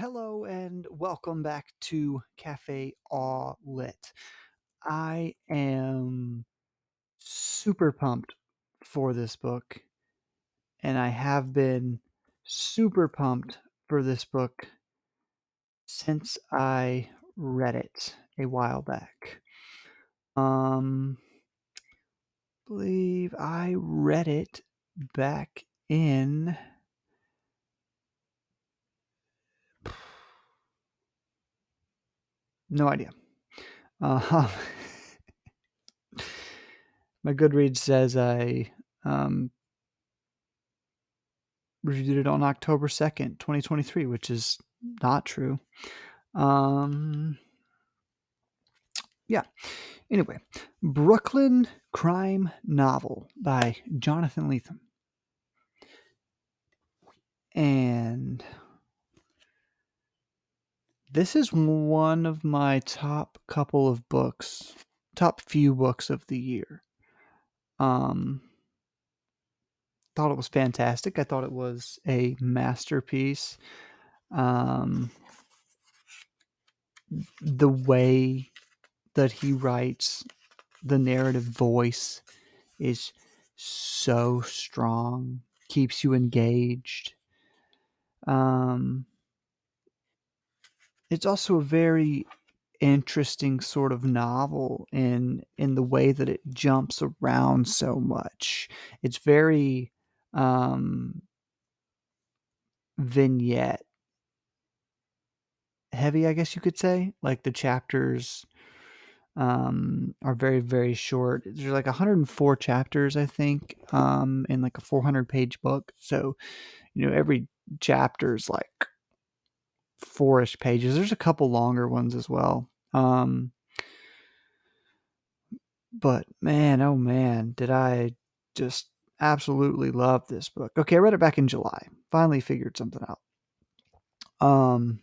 Hello and welcome back to Cafe Aw Lit. I am super pumped for this book, and I have been super pumped for this book since I read it a while back. Um, believe I read it back in no idea. Uh, my Goodreads says I um, reviewed it on October 2nd, 2023, which is not true. Um, yeah. Anyway, Brooklyn Crime Novel by Jonathan Lethem. And this is one of my top couple of books, top few books of the year. Um, thought it was fantastic. I thought it was a masterpiece. Um, the way that he writes the narrative voice is so strong, keeps you engaged. Um, it's also a very interesting sort of novel in in the way that it jumps around so much. It's very um, vignette heavy, I guess you could say. Like the chapters um, are very very short. There's like 104 chapters, I think, um, in like a 400 page book. So you know every chapter is like fourish pages. There's a couple longer ones as well. Um, but man, oh man, did I just absolutely love this book. Okay, I read it back in July. Finally figured something out. Um,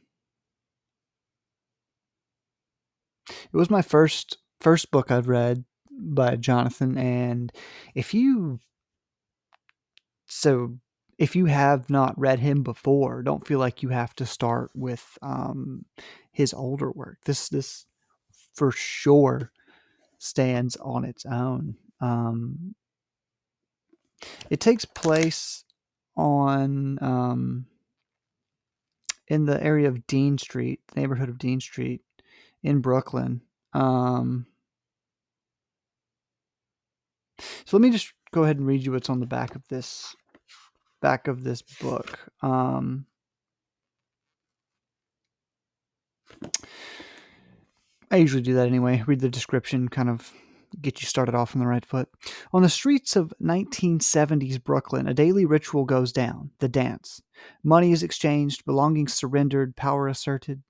it was my first first book I've read by Jonathan, and if you so if you have not read him before, don't feel like you have to start with um, his older work. This this for sure stands on its own. Um, it takes place on um, in the area of Dean Street, neighborhood of Dean Street in Brooklyn. Um, so let me just go ahead and read you what's on the back of this back of this book. Um, I usually do that anyway. Read the description, kind of get you started off on the right foot. On the streets of 1970s Brooklyn, a daily ritual goes down the dance. Money is exchanged, belongings surrendered, power asserted.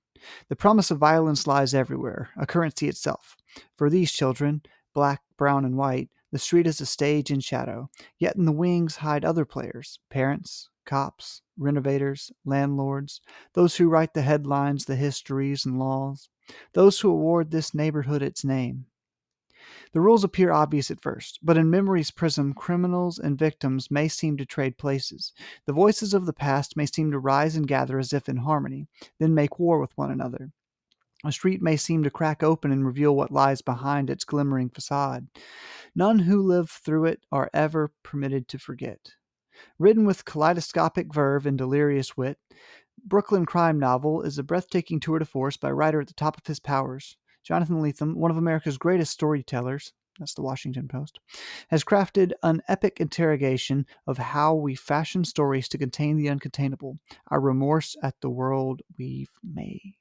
The promise of violence lies everywhere, a currency itself. For these children, black, brown, and white, the street is a stage in shadow, yet in the wings hide other players parents, cops, renovators, landlords, those who write the headlines, the histories, and laws, those who award this neighborhood its name. The rules appear obvious at first, but in memory's prism, criminals and victims may seem to trade places. The voices of the past may seem to rise and gather as if in harmony, then make war with one another. A street may seem to crack open and reveal what lies behind its glimmering facade. None who live through it are ever permitted to forget. Written with kaleidoscopic verve and delirious wit, Brooklyn crime novel is a breathtaking tour de force by a writer at the top of his powers. Jonathan Lethem, one of America's greatest storytellers, that's the Washington Post, has crafted an epic interrogation of how we fashion stories to contain the uncontainable, our remorse at the world we've made.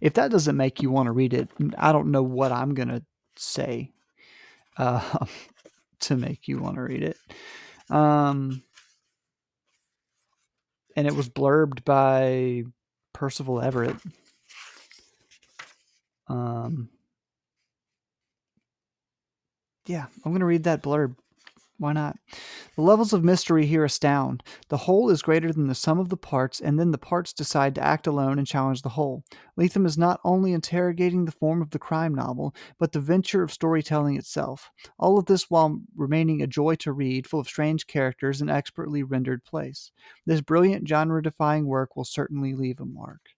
If that doesn't make you want to read it, I don't know what I'm to say uh, to make you want to read it. Um, and it was blurbed by Percival Everett. Um, yeah, I'm to read that blurb Why not? The levels of mystery here astound. The whole is greater than the sum of the parts, and then the parts decide to act alone and challenge the whole. Lethem is not only interrogating the form of the crime novel, but the venture of storytelling itself. All of this while remaining a joy to read, full of strange characters and expertly rendered place. This brilliant genre defying work will certainly leave a mark.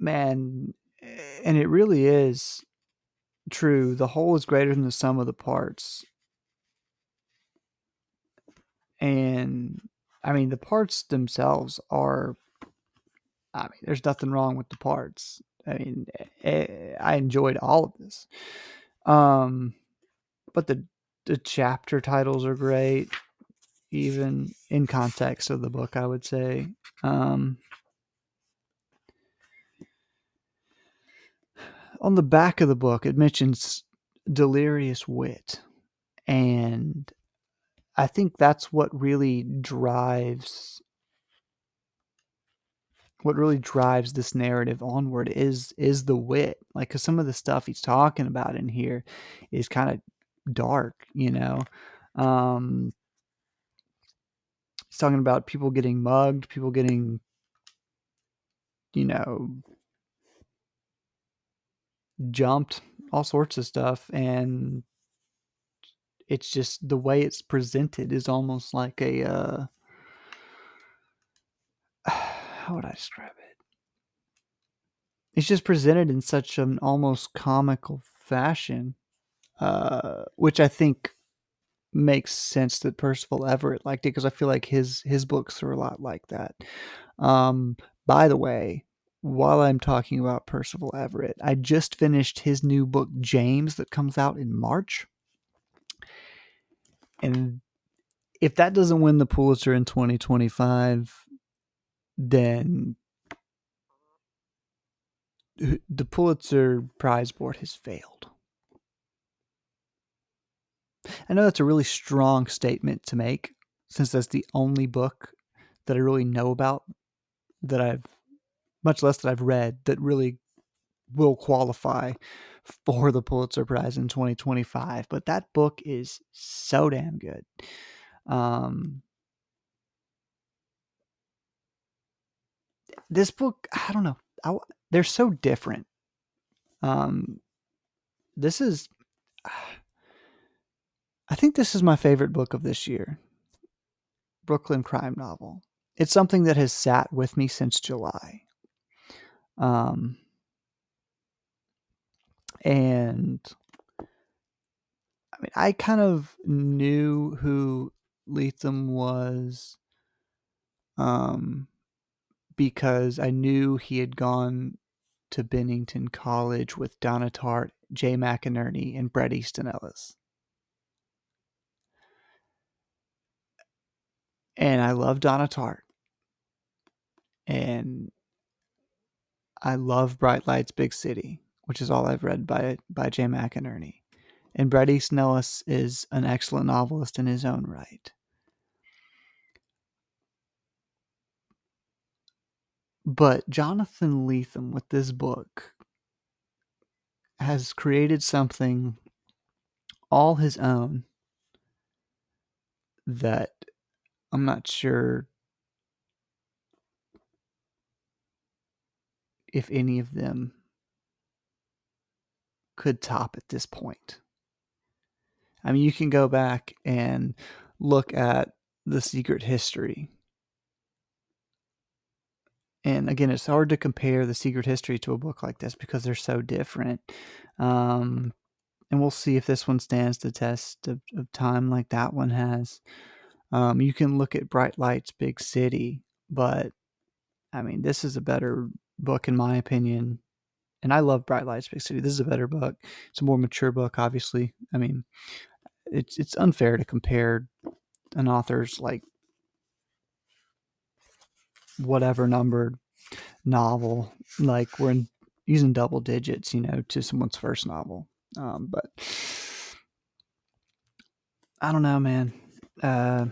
Man, eh, and it really is true. The whole is greater than the sum of the parts. And I mean, the parts themselves are, I mean, there's nothing wrong with the parts. I mean, eh, I enjoyed all of this. Um, but the the chapter titles are great, even in context of the book. I would say. Um, on the back of the book, it mentions delirious wit, and I think that's what really drives what really drives this narrative onward is is the wit. Like cuz some of the stuff he's talking about in here is kind of dark you know? Um he's talking about people getting mugged people getting you know jumped all sorts of stuff and it's just the way it's presented is almost like a uh, how would I describe it? It's just presented in such an almost comical fashion, uh, which I think makes sense that Percival Everett liked it because I feel like his his books are a lot like that. Um, by the way, while I'm talking about Percival Everett, I just finished his new book James that comes out in March. And if that doesn't win the Pulitzer in 2025, then the Pulitzer Prize Board has failed. I know that's a really strong statement to make since that's the only book that I really know about that I've much less that I've read that really will qualify for the Pulitzer Prize in 2025. But that book is so damn good. Um, this book, I don't know, I, they're so different. Um, this is, I think this is my favorite book of this year. Brooklyn crime novel. It's something that has sat with me since July. Um, and I mean, I kind of knew who Lethem was um, because I knew he had gone to Bennington College with Donna Tartt, Jay McInerney, and Bret Easton Ellis. And I love Donna Tartt. And I love Bright Lights Big City which is all I've read by by Jay McInerney. And Bret Easton Ellis is an excellent novelist in his own right. But Jonathan Lethem, with this book, has created something all his own that I'm not sure if any of them could top at this point. I mean, you can go back and look at the secret history. And again, it's hard to compare the secret history to a book like this because they're so different. Um, and we'll see if this one stands the test of, of time like that one has. Um, you can look at Bright Lights, Big City, but I mean, this is a better book, in my opinion, and I love Bright Lights Big City. This is a better book. It's a more mature book, obviously. I mean, it's it's unfair to compare an author's like whatever numbered novel, like we're in, using double digits, you know, to someone's first novel. Um, but I don't know, man. Uh,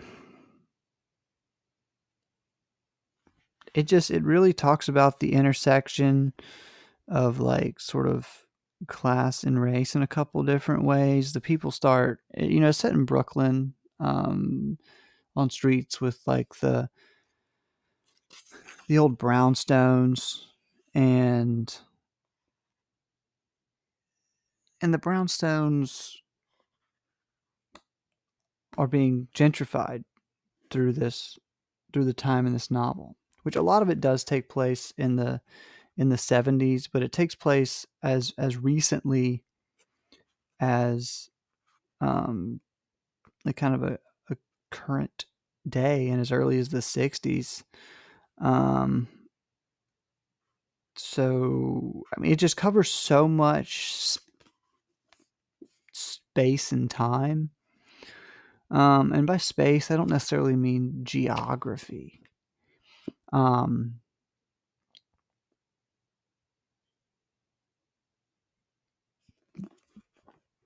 it just it really talks about the intersection of like sort of class and race in a couple different ways. The people start, eh, you know, set in Brooklyn um, on streets with like the the old brownstones and and the brownstones are being gentrified through this through the time in this novel which a lot of it does take place in the in the 70s but it takes place as as recently as um the kind of a, a current day and as early as the 60s um so i mean it just covers so much space and time um, and by space, I don't necessarily mean geography. Um,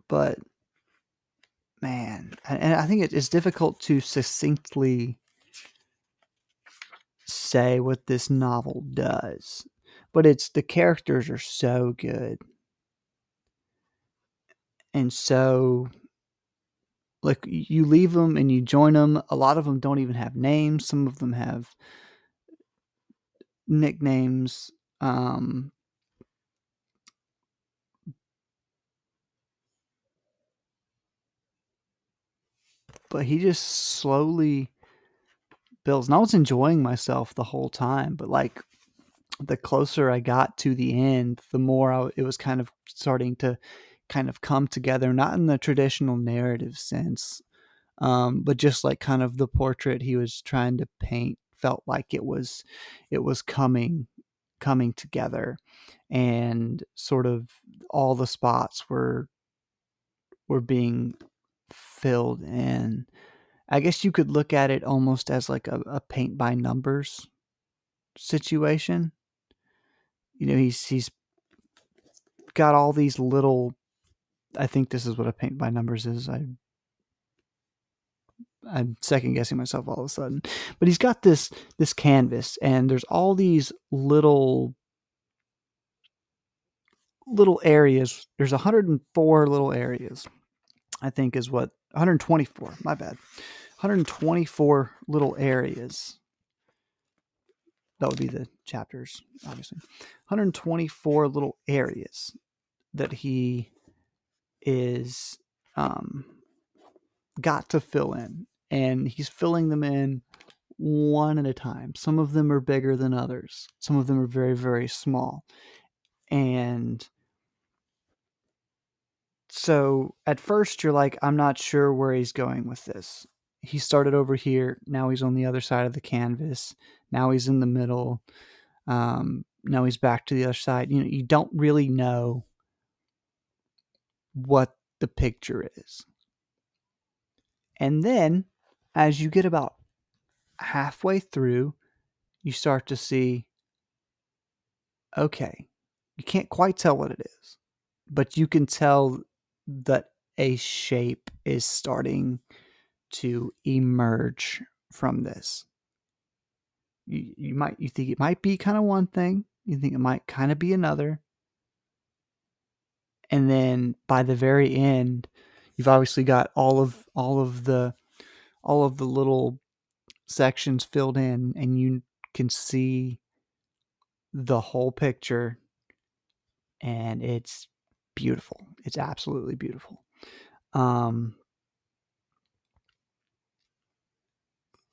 but man, and I think it's difficult to succinctly say what this novel does, but it's the characters are so good and so like you leave them and you join them. A lot of them don't even have names. Some of them have nicknames. Um, but he just slowly builds. And I was enjoying myself the whole time, but like the closer I got to the end, the more I, it was kind of starting to kind of come together, not in the traditional narrative sense, um, but just like kind of the portrait he was trying to paint felt like it was it was coming coming together and sort of all the spots were were being filled in. I guess you could look at it almost as like a, a paint by numbers situation. You know he's he's got all these little i think this is what a paint by numbers is i I'm second guessing myself all of a sudden. But he's got this this canvas and there's all these little little areas. There's 104 little areas. I think is what 124, my bad. 124 little areas. That would be the chapters, obviously. 124 little areas that he is um, got to fill in and he's filling them in one at a time. Some of them are bigger than others, some of them are very, very small. And so at first, you're like, I'm not sure where he's going with this. He started over here. Now he's on the other side of the canvas. Now he's in the middle. Um, now he's back to the other side. You know, you don't really know what the picture is. And then as you get about halfway through, you start to see okay, you can't quite tell what it is, but you can tell that a shape is starting to emerge from this. You, you might you think it might be kind of one thing, you think it might kind of be another. And then by the very end, you've obviously got all of all of the all of the little sections filled in and you can see the whole picture and it's beautiful. It's absolutely beautiful. Um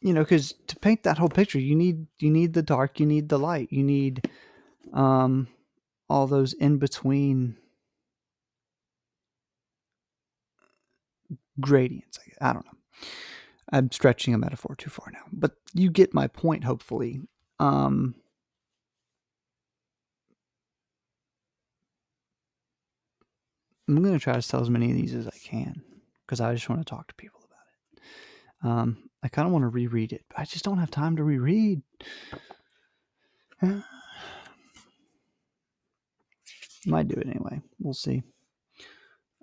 you know because to paint that whole picture you need you need the dark you need the light you need um all those in between gradients I don't know I'm stretching a metaphor too far now, but you get my point, hopefully. Um, I'm going to try to sell as many of these as I can because I just want to talk to people about it. Um, I kind of want to reread it, but I just don't have time to reread. Might do it anyway. We'll see.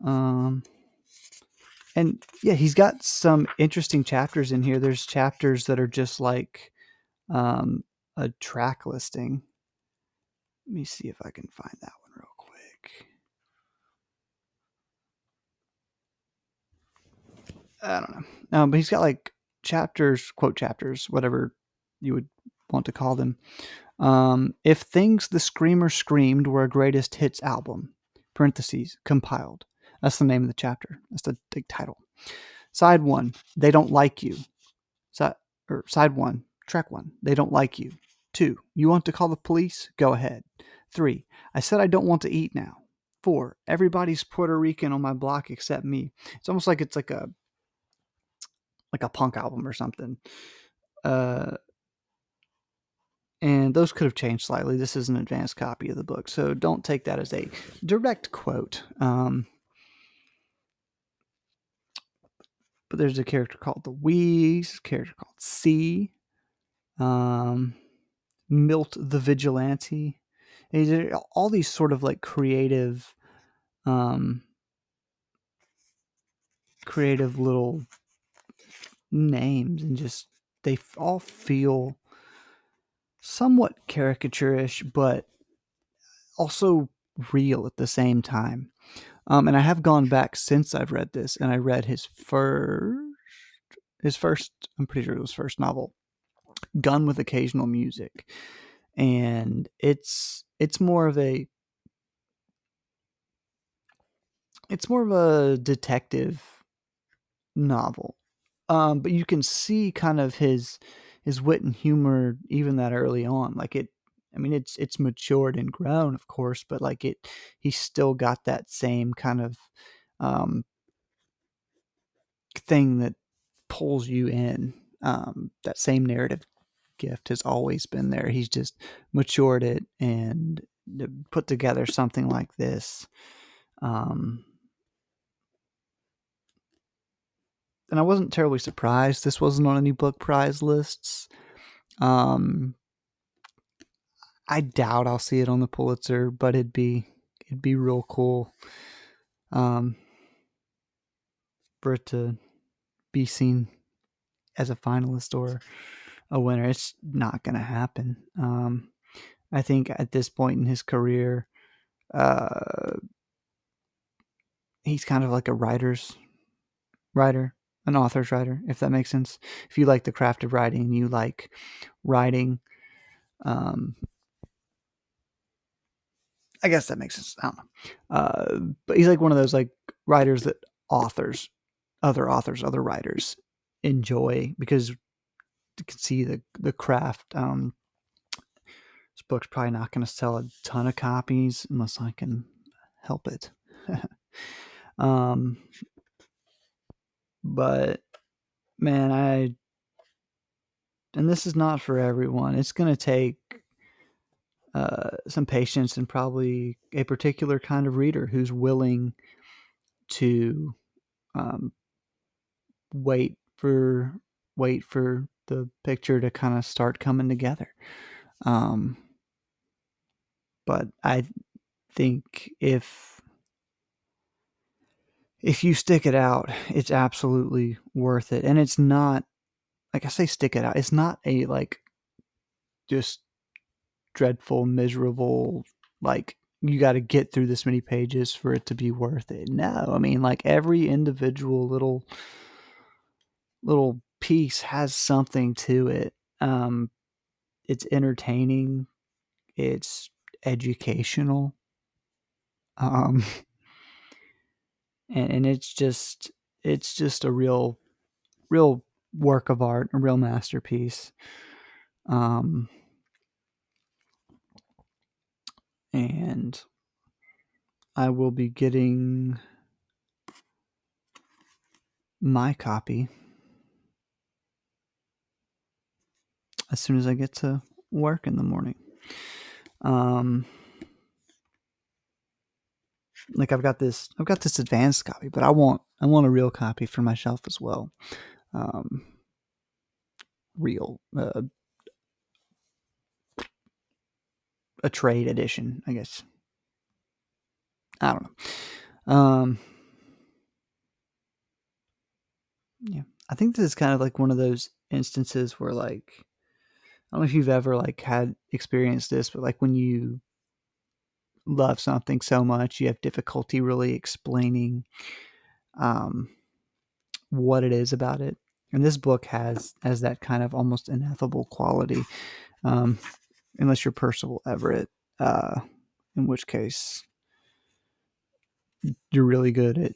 Um, and yeah, he's got some interesting chapters in here. There's chapters that are just like um, a track listing. Let me see if I can find that one real quick. I don't know. Um, but he's got like chapters, quote chapters, whatever you would want to call them. Um, if Things the Screamer Screamed were a greatest hits album, parentheses, compiled, that's the name of the chapter. That's the, the title. Side one, they don't like you. Side or side one, track one, they don't like you. Two, you want to call the police? Go ahead. Three, I said I don't want to eat now. Four, everybody's Puerto Rican on my block except me. It's almost like it's like a like a punk album or something. Uh, and those could have changed slightly. This is an advanced copy of the book, so don't take that as a direct quote. Um, but there's a character called the a character called C, um, Milt the Vigilante. And all these sort of like creative, um, creative little names, and just they all feel somewhat caricaturish, but also real at the same time. Um, and I have gone back since I've read this, and I read his first, his first, I'm pretty sure it was first novel, Gun with Occasional Music, and it's it's more of a it's more of a detective novel, um, but you can see kind of his his wit and humor even that early on. Like it, I mean, it's it's matured and grown, of course, but like it, he's still got that same kind of um, thing that pulls you in. Um, that same narrative gift has always been there. He's just matured it and put together something like this. Um, and I wasn't terribly surprised this wasn't on any book prize lists. Um, I doubt I'll see it on the Pulitzer, but it'd be it'd be real cool um, for it to be seen as a finalist or a winner. It's not going to happen. Um, I think at this point in his career, uh, he's kind of like a writer's writer an author's writer, if that makes sense. If you like the craft of writing, you like writing. Um, I guess that makes sense. I don't know. Uh, but he's like one of those like writers that authors, other authors, other writers enjoy because you can see the the craft. Um, this book's probably not going to sell a ton of copies unless I can help it. um, but man, I and this is not for everyone. It's going to take uh, some patience and probably a particular kind of reader who's willing to um, wait for wait for the picture to kind of start coming together. Um, but I think if if you stick it out, it's absolutely worth it. And it's not like I say stick it out. It's not a like just dreadful, miserable like you got to get through this many pages for it to be worth it. No, I mean like every individual little little piece has something to it. Um it's entertaining, it's educational. Um and, and it's just it's just a real real work of art, a real masterpiece. Um, and I will be getting my copy as soon as I get to work in the morning. Um, like I've got this I've got this advanced copy, but I want I want a real copy for myself as well. Um, real uh, a trade edition, I guess. I don't know. Um, yeah, I think this is kind of like one of those instances where like I don't know if you've ever like had experienced this, but like when you love something so much, you have difficulty really explaining um, what it is about it. And this book has has that kind of almost ineffable quality, um, unless you're Percival Everett, uh, in which case you're really good at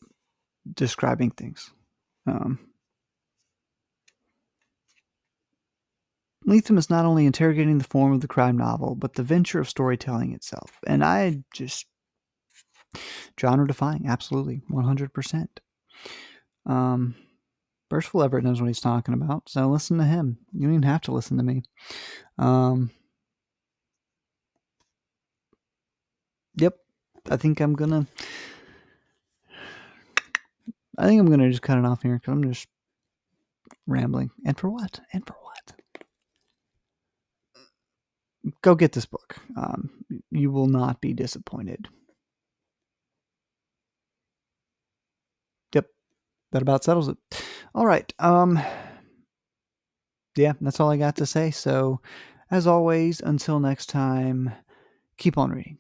describing things. Um, Lethem is not only interrogating the form of the crime novel, but the venture of storytelling itself. And I just genre defying, absolutely, 100%. Um, Percival Everett knows what he's talking about, so listen to him. You don't even have to listen to me. Um, yep, I think I'm gonna. I think I'm gonna just cut it off here because I'm just rambling. And for what? And for what? Go get this book. Um, you will not be disappointed. Yep, that about settles it. All right. Um, yeah, that's all I got to say. So, as always, until next time, keep on reading.